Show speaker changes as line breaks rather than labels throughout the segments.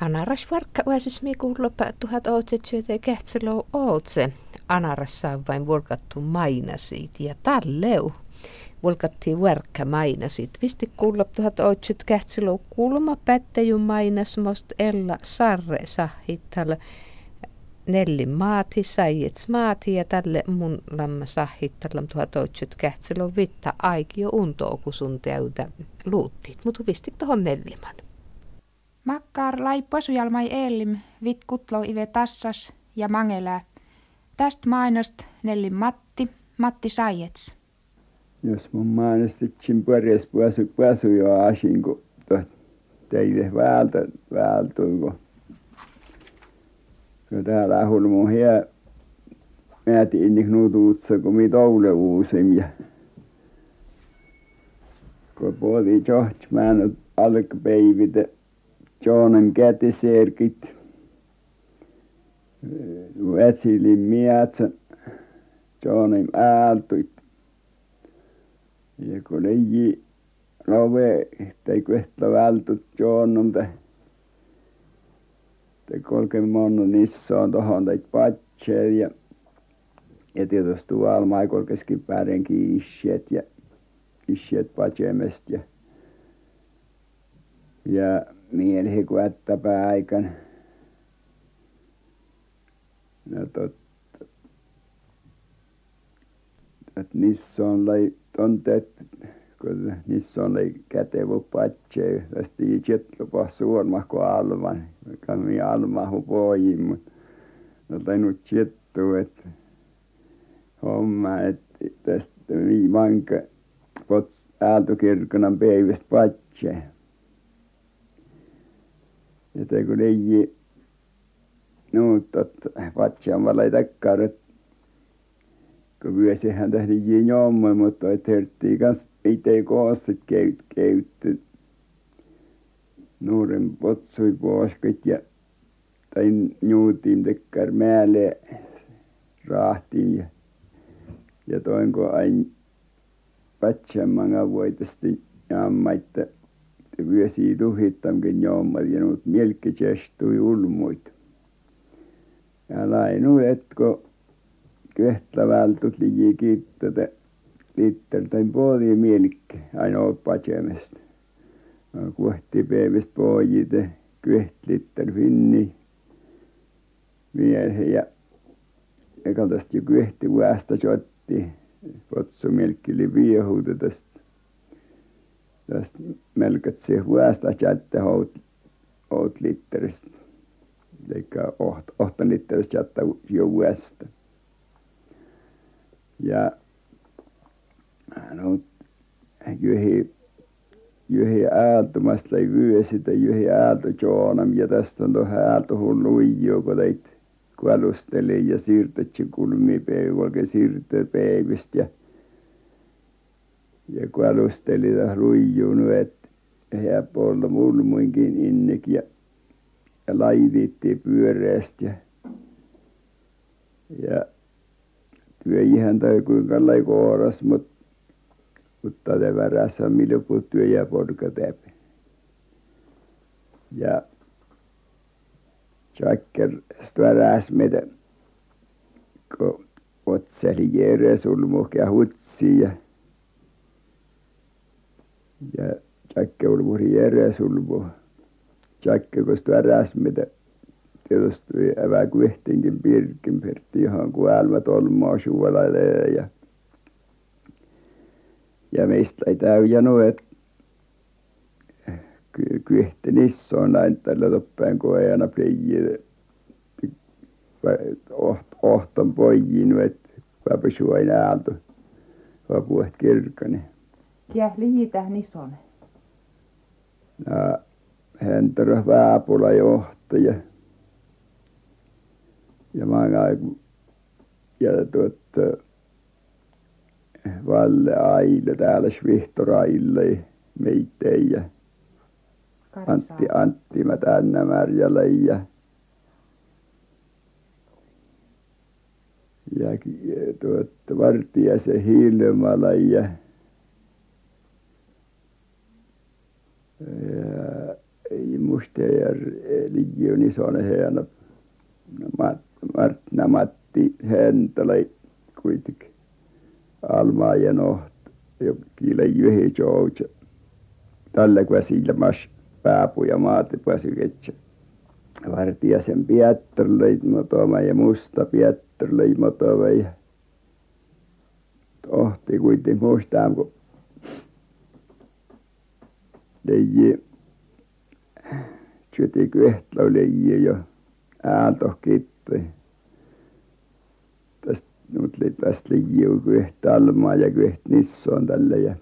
Anaras varkka uäsis mi kuulopa tuhat ootsetsyötä kähtselou ootse. Anarassa vain volkattu mainasit ja talleu. Volkattiin verkka mainasit. Visti kuulla tuhat ootset kähtselou kuulma pättäjy mainas most ella sarre sahittal. Nelli maati, saiet maati ja tälle mun lamma sahittallam tuhat ootset kähtselou vitta aikio untoo kun sun täytä luuttit. Mutta visti tuohon nelliman.
Makkar lai posujalmai eellim vit kutlo ive tassas ja mangelää. Tästä mainast Nelli Matti, Matti Sajets.
Jos mun mainostetsin pärjäs pääsy pääsy jo asin, kun teille väältä väältui, kun, kun täällä on mun hie määti inni knutuutsa, kun mi toule uusim ja kun puoli joht mä nyt alkapäivitä Joonan kätiserkit, vetsilin mietsä, Joonan aaltuit. Ja kun ei love, tai kuehta vältut Joonan, tai tai kolken monno niissä on tohon teit patsel ja ja tietysti tuolla Maikol keskipäärenkin ishet ja ishet patsemest ja ja mielihin kun ättäpäikän no totta. Että niissä on lei tonteet kun niissä on lei kätevä patsee tästä ei Kettupa suuremmat kuin Alman vaikka minä Almaan pohdin mutta no tainnut Kettua että homma että tästä niin vankka - Aaltokirkonnan päivästä patsee että kun ei nuuttat patsaamalla ei takkaaret kun vyössähän tehtiin jommo mutta että herttoo kanssa itse koossa - köytty nuoren potsui puoskat ja tai nuutin takkari mäelle rahtiin ja ja toin kun aina patsaamman voitesti jamma että vyösiä tuhittamkin jommat ja nuut mielkki kestui julmuit ja lainut et kun kehttä vältut liki kittetä litteltäin puolia mielikki aina ollut patsemasta no kohtipäivästä pojite kyöhti litteri finni miehen ja eikä tästä jo kyöhti väestä otti potsumielkki oli tästä melkein väestä kätte hout oot litteristä eli - otsa litteristä kätte jo väestä ja no yhden Aaltomasta tai vyösitä yhden Aalto Joonan ja tästä on tuohon Aaltoon lujaa kun teit kuulusteli ja siirtettiin kulmipäivä oikein siirtopäivästä ja ja tuossa lujaa nyt että hän poltta mulmujenkin innekin ja ja laitettiin pyöreästi ja ja työ ihan toi kuinka laji kourasi mutta mutta ne väräsi milloin kun työ ja porka tääpi ja Sakkeroista väräsi meitä kun otseli Jeeresulmu kehutsiin ja ja Sakke Urmusin Jeeresulmu Sakkeroista väräsi meitä tietysti evakuoitiinkin Birkenfeldtiin johon kuolema tolmaa suolainen ja ja meistä ei täytä noet kyöhti niskaan aina tällä toppeen kun ei aina pidä - otsan pojia nyt että kunpa suoni Aalto
Ja liji Nisonen.
ja Henterö Vääpula johti ja ja ja tuota Valle Aile täällä Vihtori Aile meitä ja Antti Antti Mätännä Märjälä ja ja tuota Vartiaisen Hilmala ja ei Mustajärvi liki on isoinen häänä Martti Matti Hentola kuitenkin Alma ja Noht jokin yhden joutsen tällä kun silmässä pääpuja maate pääsyketsä Vartiaisen Pietari leimotoma ja Musta Pietari leimotoma ja Tohti kuitenkin muistan kun liki Syötekyöhtä liki jo Aaltoskiitos tästä mutta - tästä liki on Kyöhtä Almaa ja Kyöhtä Nissaa tällä ja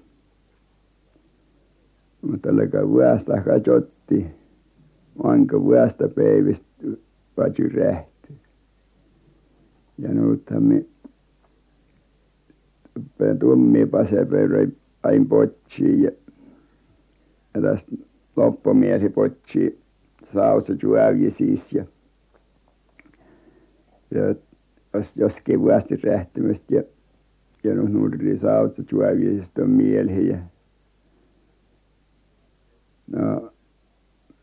mutta kun vyöstä katsottiin. Vanka vyöstä peivistä paitsi rähäät ja nythän minä rupean tummia pasereita aina potkimaan ja ja tästä loppumies potki Saussa-Suomi siis ja ja jos jossakin vyösti rähäämistä ja ja nyt nurin Saussa-Suomesta on miehiä ja no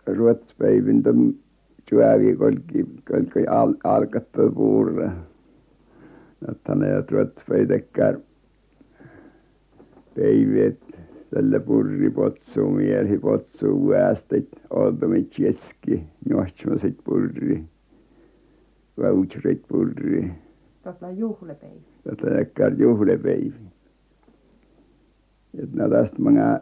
ruotspäivillä on Suomi kulki kulki - alkauttaa puureen jotta ne ruotspäiväkään päivät tälle purri potsu, mieli potsu uäästet, oldame tšeski, nuohtsmasid
purri, vautšreid
purri. Tätä juhlepäiv. Tätä äkkar juhlepäiv. Et nad astmanga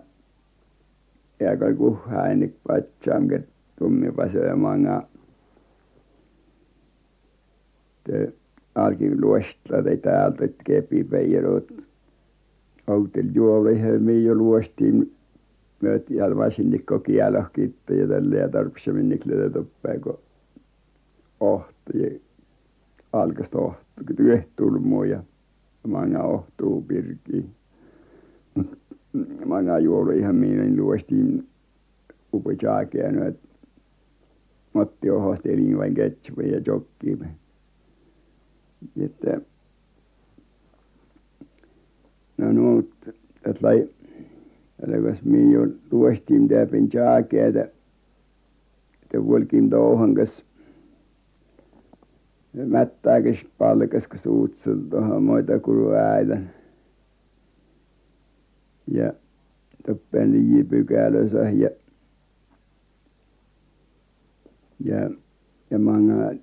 jääga kuhha ennik patsanget tummi pasemanga. Te algi luostla teid ääldet kepipäiirut. Me jo luostiin me täällä vasinlikko kialoh-Kitee ja tällä lailla torpparinnikkelä tuppeen kun ottoa aukaistu otto työhön-turmoa ja mennään ottoon pirttiin mennään juoviin meidän luostiin upossakin että Matti otsusteli vain ketsupia ja sokkeja että no tälläkäs minä jo täältä sakeaa että kulki touon kanssa mättääkös palkasiko suutsen tuohon muuta kuin äitän ja toppeen liki pykälössä ja ja ja mennään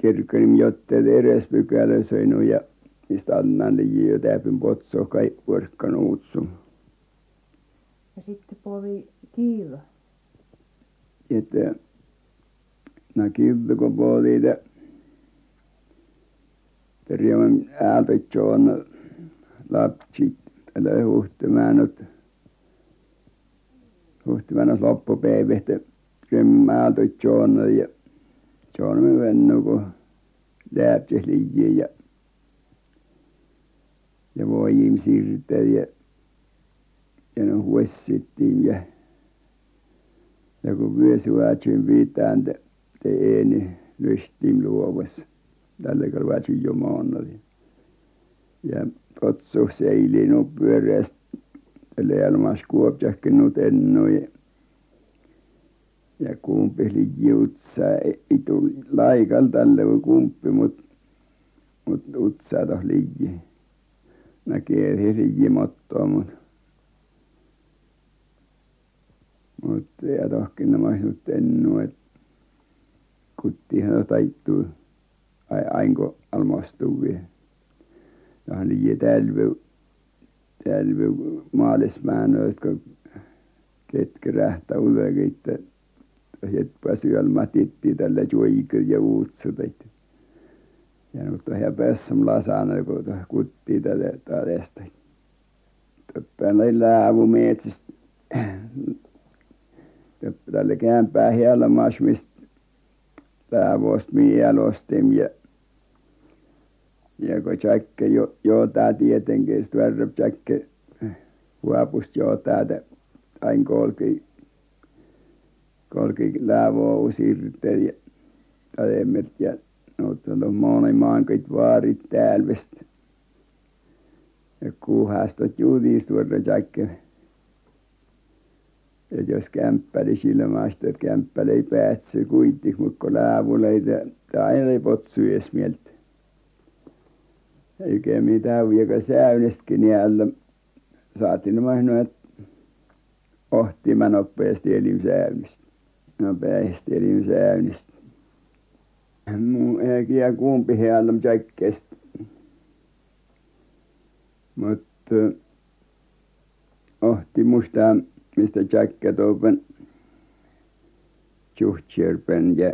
kirkkoherran jotakin edes pykälössä ja mistä Annan liki jo täytyi potsaa kaikki puolikka nuutsuun
ja sitten puoli kiilo.
Että no kiveä kun puolia Tervanen äälte Joona lapset tällä Huhtimäenot Huhtimäenot loppupäivät römmäält Joona ja Joona venuu kun lähtee liki ja ja voidin siirtää ja ja ne huossittiin ja ja kun me saatiin pitää - niin lystiä luuvassa tällä jo maanantaina ja potsaus seilsi nuo pyöreästi tällä lailla Skuopssakin nuo ennen ja kumpi liki utsaa ei tällä lailla kumpi mutta mutta utsaata liki näkee Mä kielsin Sigimotoa, mutta mutta ja tohkinut mä olisin tennu, että kuttihan taittuu ai, ainko almastuvia. Ja hän liian tälvy, tälvy maalismäänö, jotka ketkä rähtä uudella, että tosiaan pääsyjäl mä titti tällä juoikin ja uutsu taittuu. Ja nyt on hän Bessamla sanonut kun tuossa kutii tällä todesta tottahan ne läävui metsästä tällä kämpää Helmassa mistä Läävosta minä ostin. Ja ja kun säkki jo jotakin tietenkin sitten verropsäkki Haapista jotakin aina kulki kulki Läävaan Utsirteen ja Taivalmetta ja Mutta maailmaan kõik vaarid täälvest. Kuhastot juudis tuoda jakke. Ja jos kämppäli silmästä, että kämppäli ei päätse kuitenkin, mutta kun läävuleitä, tämä aina ei potsu edes mieltä. Eikä mitään vielä säynessäkin jäällä. Saatiin mahdollinen, että ohti mä nopeasti elinsäynnistä. Nopeasti elinsäynnistä. Minun äkää kumpi häällä säkkästä mutta otsi minusta mistä säkkätuoppen Suhtjärven ja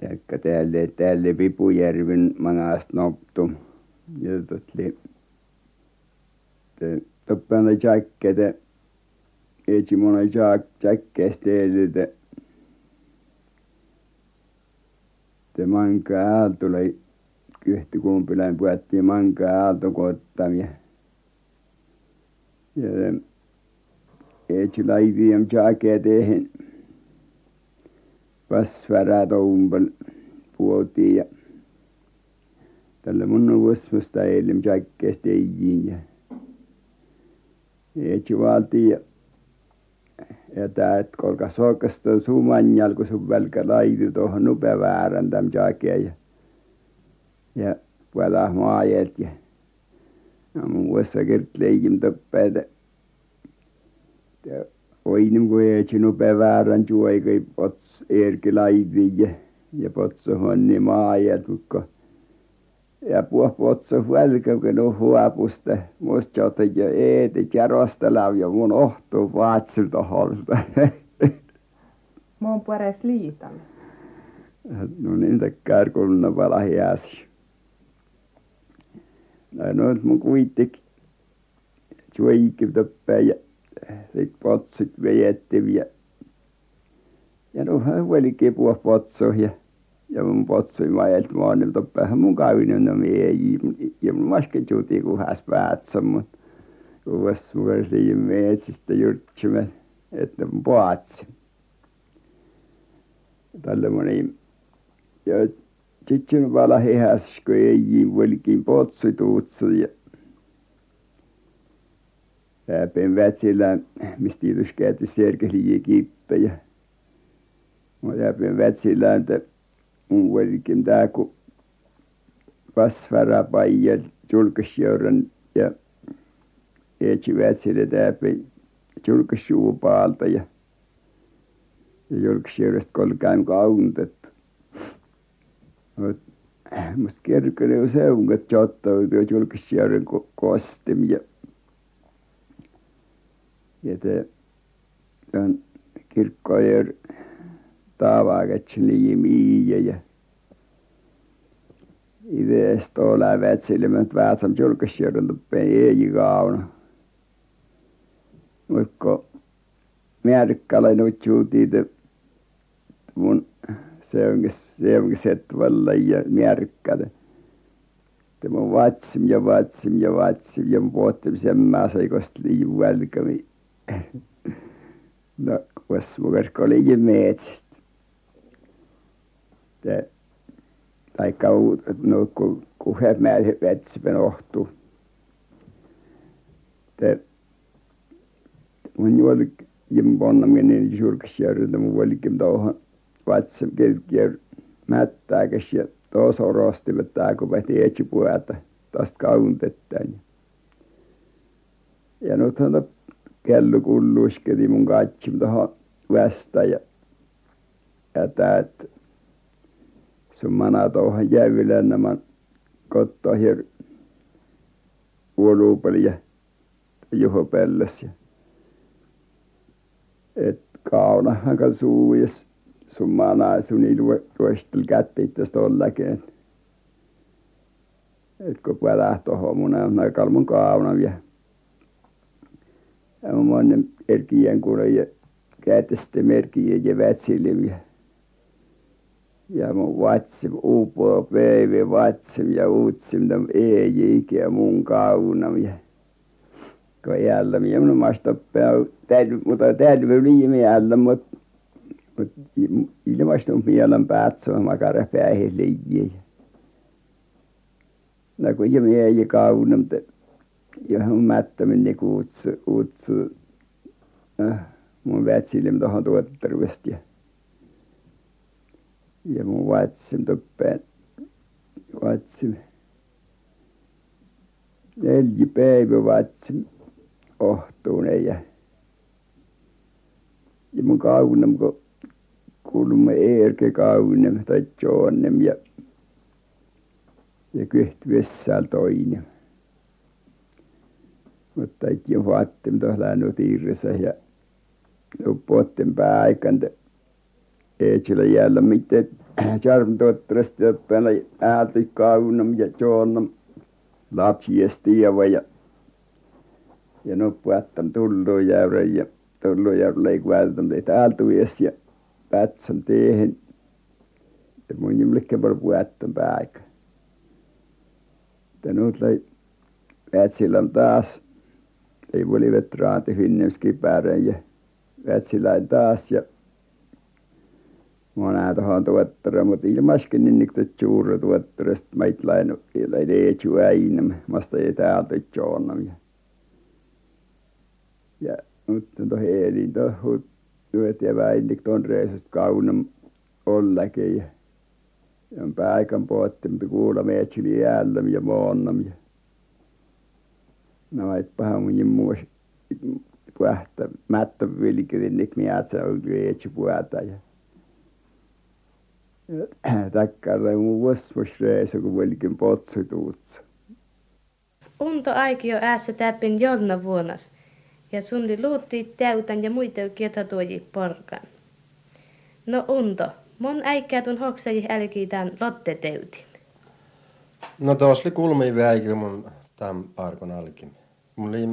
tai täällä täällä Vipujärven manasta noptu. Ja toppaan ne säkkäitä etsimmoinen - säkkäistä teetetä että mankaa Aaltola Kyhti-Kumpilän pojatkin mankaa Aalto-koottamia ja etsi laitumia säkäämään Vassvaara Toupon puotiin ja tällä minun uskosta eilen säkkäistä edin ja etsi vaatia ja ja täät kolkas oikeastaan suumanjal kun se velkä laitui tuohon nopeaväärän tämän ja ja puolasi maate ja ja muuassa kertoo toppaa että oinen kun etsi nopeaväärän suojaa - Erkki laitui ja ja potsaankin maate mutta kun ja puoli potsaasi velkä kun ne haastoi minusta jotta jo et järjestellä ja minun otsaa paatsi tuoholta
Mon puolesta liitännä
no niin tekee kunnon valkeassa no nyt minun kuitenkin suojiksi toppaa ja sitten potsat vedettiin ja ja huolikin puoli potsaa ja ja minun potsaani vain että toppaahan minun käydä no minä ja lasketutti kunhan päässä mutta vasta minulla siinä metsästä jyrtsimään että paatsi tällä ja sitten siinä valkeassa kun edin huolikin potsa tuutsa ja häpen Wärtsilä mistä tietysti käytiin Särkälä kipeä ja häpen Wärtsilään että huolikin tämä kun Vassvaara Paija Julkisjärven ja etsi Wärtsilää häpen Julkis-Juupaalta ja ja oli käynyt kaunotettu mutta mutta Kerkonen jo seulovat jotautui Julkisjärven - koskema ja ja tämä tuon Kirkko-Eero tavagat ligi ja ideest olevat silmät vähäisem julkis joudun ei kauna. Mutta määrikkälä nutjuutiin, mun se onkin se onkin se, että valla ja määrikkälä. Tämä vatsim ja vatsim ja vatsim ja puhuttim sen mä saikosta liian välkämi. No, kun se mukaan oli meetsistä. Että tai - no kun puhemiehen etsivän ottoa että minun juorukin Jimbon meni Julkisjärveltä minun huolikin tuohon Vatsan Kirkkojen mättääkös ja tuossa orastivat tämä kun veti etsipuita tästä kaunotetaan ja ja nythän tuo kello kulloiskeli minun katsoin tuohon vastaan ja ja että se on mana tuohon Jäylännämän kotoa Uoluupeli ja Juho Pellosi ja että kaunahan kun suudes sun mana sun niin - luesteli kättä tuollakin että että kun pärähti tuohon minun näin aikana minun kaula ja ja semmoinen erkien kuului käänsi sitten merkkiä ja Wärtsilä ja ja minun vatsani upposi veivi vatsani ja uutsi mitä ei ikään minun kauna. Ja kun jäällä minä minun maasta toppaa täytyi mutta täytyi jäällä mutta mutta ilmestun pian päässä makara päähän liki ja no kun ja minä ei kauna mutta johon mättämin niinku utsu utsu äh, mun vätsilem tuohon tuottarvest ja ja mun vatsim tuppeen vatsim neljä päivä vatsim ohtuinen ja ja mun kaunem kun kuulumme Eerikki Kaunem tai Joonem ja ja Kyhti Vessaal toinen. Mutta äkki vaattem tuossa läännyt Iiressä ja luppoottem pääikäntä Eetsilä jäällä mitään charmtoottaresti joppäällä äälti Kaunem ja Joonem lapsiesti ja ja nuppuattam tulluu jäyren ja tulluu jäyrällä ei kuältäm teitä äältues ja pätsän teehen. Ja mun jimlikke por puättem pääkä. Mutta nyt lai Wärtsilän taas ei oli vetraati Hynnynski päären ja Wärtsilän taas ja Monen har tuottare, mutta ilmaskin niin nyt suuri tuottare, sitten meitä lainu, ei teetu äinem, masta ei täältä joonam. Ja, ja on tuo heilin tuo hyöt ja niin tuon reisust kaunam ollakin. Ja, ja on päikän poottimpi kuulla meitsili jälläm ja moonnam. Ja, no et paha mun muus, puhta, mättä vilkirinnik, miä sä olet vietsi puhta. Ja, takkara mun vosvos reissu kun vilkin potsutuutsa
Unto aikio äässä täppin jolna vuonas ja sunli luutti täytän ja muita kieta tuoji porkan. No unto, mon äikkää tun hoksaji älkii tän lotte täytin.
No tuossa oli kulmi väikö mun tämän parkon alkin. Mulla oli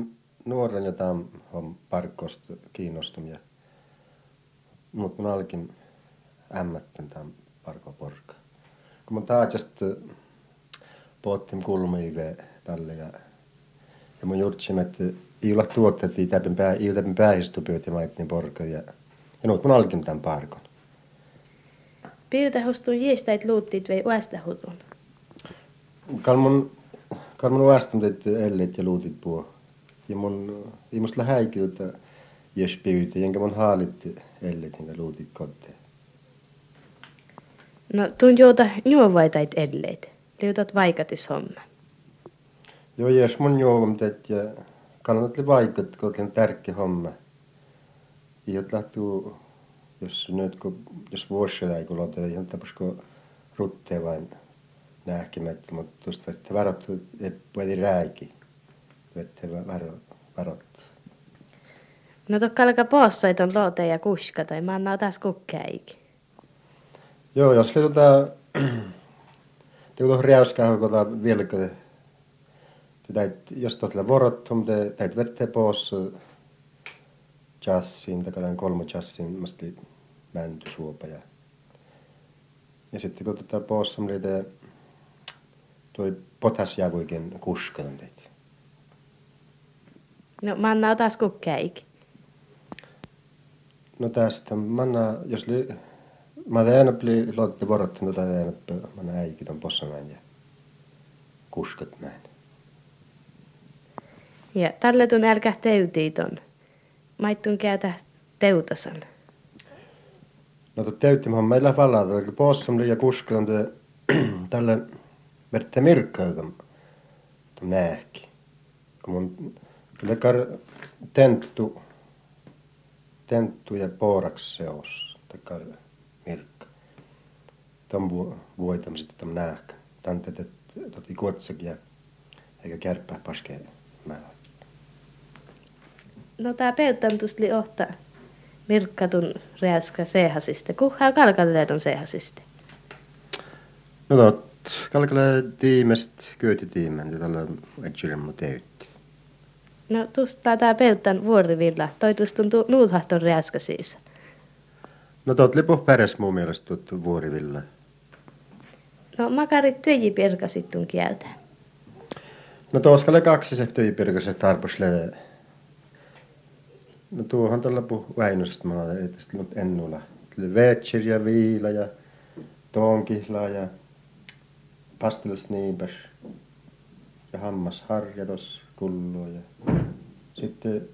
nuoren jo tämän parkkosta kiinnostumia. Mutta mun alkin ämmätten tämän parko porka. Kun mun taajasta pohtin kulmi tälle ja, ja mun juurtsin, että ei ole tuotteet, ei täpin pää, ei täpin päähistupyöt ja maittiin porka ja, ja nyt mun alkin tämän parkon.
Piirtähustun jiistäit luuttit vei uästähutun.
Kal mun, kal mun uästämtet ellet ja luutit puo. Ja mun, ei musta häikiltä jos piirtä, jenkä mun haalit ellet ja luutit koteen.
No tuun juota juovaitait elleet. Liutat vaikatis homma.
Joo, jos mun juovam ja kannatli vaikat, kun on tärkeä homma. Ei ole lähtuu jos nyt kun, jos vuosia ei kun lotetaan, ihan tapasko ruttee vain nähkimättä, mutta tuosta että varot, että puhutin rääki, että varot, varot.
No tokka alkaa possait on loote ja kuska tai mä annan taas kukkäikin.
Joo, jos oli tuota, tuota räyskaa, kun tuota vilka, täyt, jos tuota vorot, mutta täyt verte pois jassiin, takaisin kolme jassiin, masti mäntysuopa ja ja sitten kun tätä pois oli te toi potasjävuikin kuskan teitä.
No manna taas kukkäik.
No tästä manna, jos li, mä tein pli lotte vorottanut tätä tein manna äikin ton possamäin ja kuskat näin.
Ja tälle tun älkä teutii ton. Maittun käytä teutasan.
No to mä meillä valata, että possamli ja kuskan te tälle verte mirkkautam tom nääkki. Kun mun lekar tenttu tenttu ja pooraks seos takar mirkka. Tom vuotam sitten tom nääkkä. Tante te toti kuotsakin ja eikä kärppää paskee määrä.
No tää peuttantus li ohta mirkkatun rääskä seehasiste. Kuhaa kalkaleeton seehasiste.
No tot, kalkale tiimest kyöti tiimen, ja tällä etsilemme teytti.
No tusta tää peuttan vuorivilla. Toi tuntuu nuuthahton rääskä siis.
No tot lipu päräs mun mielestä tuot vuorivilla.
No makarit työji pirkasittun kieltä.
No tuoskalle kaksi se työjipirkaset tarposle No tuohon tuolla puhu Väinöstä, mä olen tästä nyt ennulla. Vetsir ja viila ja tonkihla ja pastelusniipäs ja hammasharja tuossa. kullua ja sitten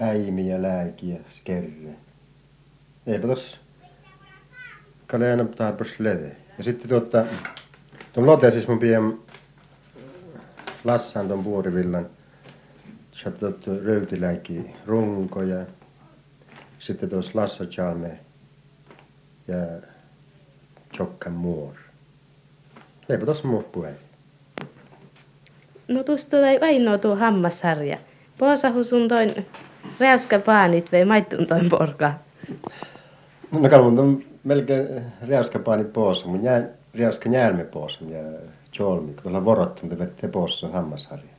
äimi ja lääki ja skerre. Eipä tos kalena tarpeeksi lede. Ja sitten tuota, tuon lote siis mun pien lassaan tuon puorivillan. Saatot röytiläiki runko ja sitten tuossa lassa chalme ja chokkan muor. Eipä tos muu puhe.
No tuosta ei ainoa tuo hammassarja. Poosahu sun toin räyskä paanit vei maittun toin porka.
No kalmun on melkein räyskä paani poosa, mun jää räyskä njärme poosa ja cholmi, kun tuolla vorottu, mutta vette poossa hammasharja.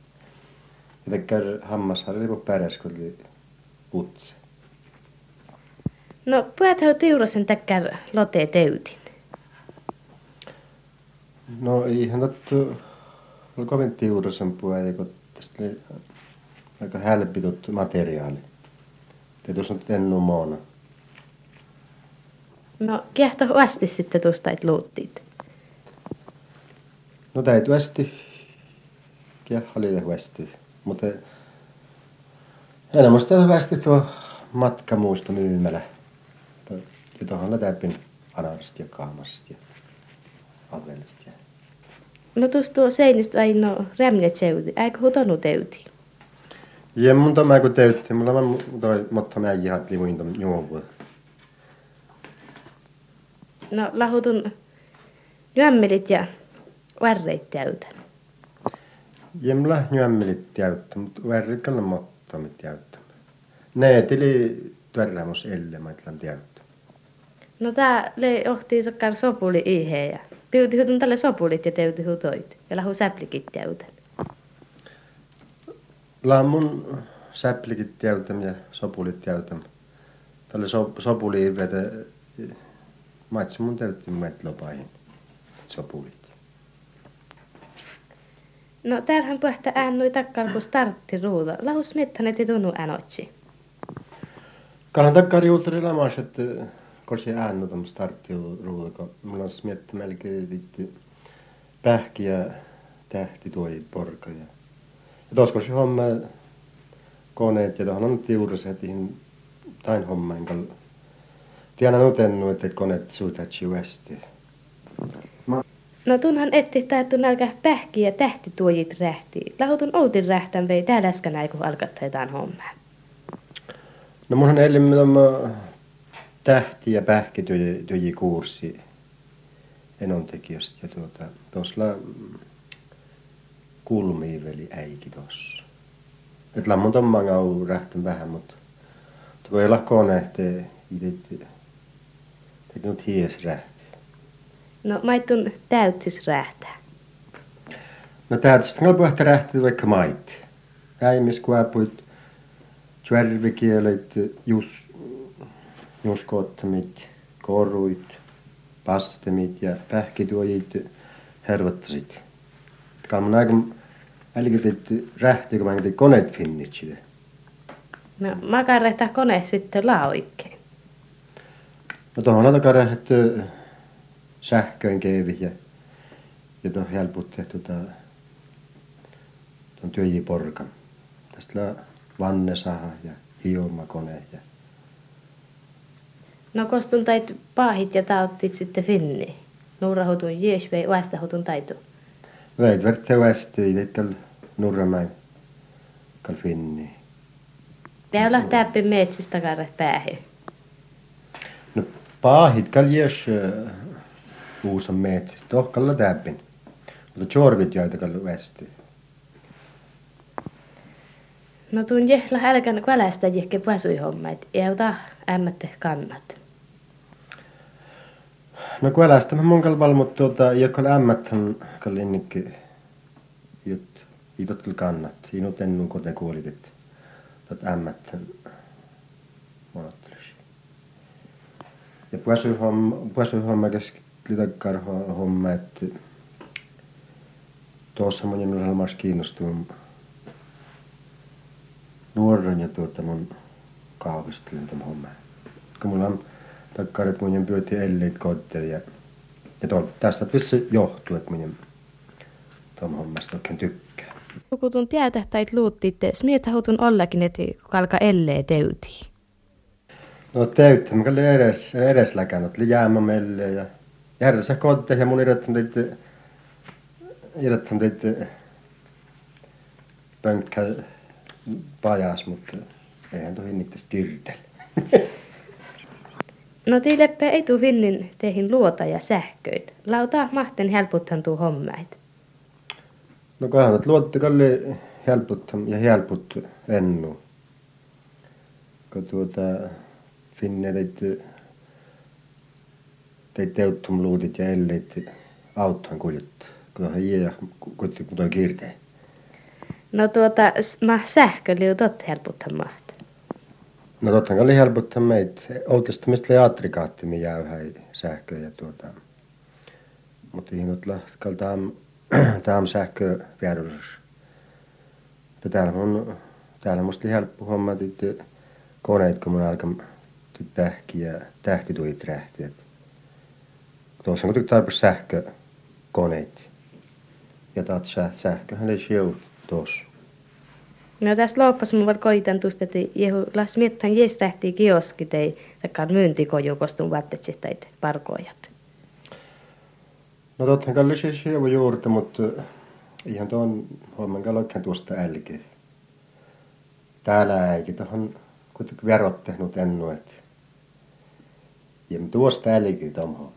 Ja tekkär hammasharja lipo päräs, kun oli utse.
No puhetau tiurasen täkkär lote teutin.
No ihan tottu, oli kovin tiurasen puhe, kun tästä oli aika hälppi tuttu materiaali. Te tuossa nyt moona.
No kiehto asti sitten tuosta et luuttiit.
No täytyy asti. Kiehali asti. Mutta enemmän sitä hyvästi tuo matkamuisto myymälä. Ja tuohon lätäpin anarista ja kaamasta ja avelista.
No tuosta tuo seinistä ainoa rämnet seuti, eikö hutonu teuti?
Ja mun tämä kun teutti, mulla on toi motta mä jihat limuin tom juovua.
No lahutun nyömmelit ja värreit täytän.
Ja mulla nyömmelit täyttä, mutta värrikalla mottomit täyttä. Ne tili törrämus elle, mä itlan täyttä.
No tää le ohtii sokkar sopuli ihe ja piuti hutun tälle sopulit ja teuti hutoit. Ja lahu säplikit täytän.
Lammun säplikit täytän ja sopulit täytän. Tälle so, sopuli vetä, maitsi mun täytti muet lopaihin. Sopulit.
No täällähän puhetta äänui takkar kun startti ruuda. Lahu smittanet ei tunnu äänotsi.
Kalan takkar juutari lamas, että kosi äänu tom startti ruuda, kun mulla on smiettä melkein vitti pähki ja tähti tuoi porka. Ja, ja tuossa kosi homma koneet ja tuohon on tiurus heti tain homma, enkä tiedä nutennu, että koneet suutatsi uesti.
No tunhan etti täytty nälkä pähki ja tähti tuojit rähti. Lahutun outin rähtän vei täällä äsken kun alkattaitaan hommaa.
No munhan elimme tämä tähti ja pähki tuoji, tuoji kurssi enontekijöstä ja tuota, tuossa kulmiin veli äiki tuossa. Et lammun tomman au rähtän vähän, mutta kun ei kone, te itse te nyt hies rähti.
No maittun täyttis rähtää.
No täyttis tängal puhetta rähti vaikka mait. Äimis kuapuit, tjärvikielet, jus, juskottamit, koruit, pastemit ja pähkituojit hervottasit. Kalman aika älkitit rähti, kun mä tein koneet finnitsille.
No makarehtaa kone sitten laa oikein.
No tuohon on takarähti sähköön keevi ja, ja tuon helputti tuota, tuon työjiporkan. Tästä vannesaha ja hiomakone ja
No kostun tait paahit ja tauttit sitten finni. Nuurahutun jees vei vaistahutun taitu.
Veit verte västi itsekkäl nurramäin kal finni.
Täällä täppi metsistä karre päähän.
No paahit kal jees uusan metsistä, tohkalla täppin. Mutta chorvit jäitä kal västi.
No tuun jehla älkän kvälästä jehke pasui hommait. Euta ämmätte kannat.
No kun älästä mä mun kalval, mutta tuota, joka ämmät on kallinnikki, jut, itot kyllä kannat. Inut ennun kote että tuot ämmät monottelisi. Ja pääsy homma, pääsy homma että tuossa mun minulla halmas kiinnostuu nuoren ja tuota mun kaavistelen tämän homman. Kun mulla on takkar, että mun pyötti elleit kootteja ja, ja to, tästä vissi johtuu, että mun tuon hommasta oikein tykkää.
Kun tuon tietä tai luutti, että smietä hutun ollakin, että kalka ellee teuti.
No täyttä, mikä oli edes, edes läkännyt, oli jäämä meille ja järjessä kotte ja mun irrottamme teitä, irrottamme teitä pönkkä pajas, mutta eihän tohi niitä kyrtellä.
No tiileppä ei tuu vinnin teihin luota ja sähköit. Lauta mahten helputtan tuu hommait.
No kohan, että luotti kalli helput ja helput ennu. Kun tuota, finne teit, teuttum luudit ja elleit autohan kuljettaa. Kun tuohon jää, kun tuo kiirtee.
No tuota, mä sähköliu tot helputtan maht.
No totta kai oli helpottaa meitä. Outesta mistä jaatrikaatti mi jäyhäi sähköä ja tuota. Mutta ihan nyt lahtkal tam, tam sähkö vierus. Täällä on, täällä musta helppo homma että koneet, kun mun alkaa tyt pähki ja tähti tuli trähti. Tuossa on kuitenkin tarpeeksi sähkö koneet. Ja taat sähköhän ei siu tuossa.
No tässä loppas mun koitan tuosta, että jehu las miettan jes lähti kioski tei, takkaan myyntikoju kostun vaatteet tai parkoijat.
No tottahan kai siis hieman juurta, mutta ihan tuon homman kai oikein tuosta älkeä. Täällä eikin tuohon kuitenkin verot tehnyt ennu, että tuosta älkeä tuon.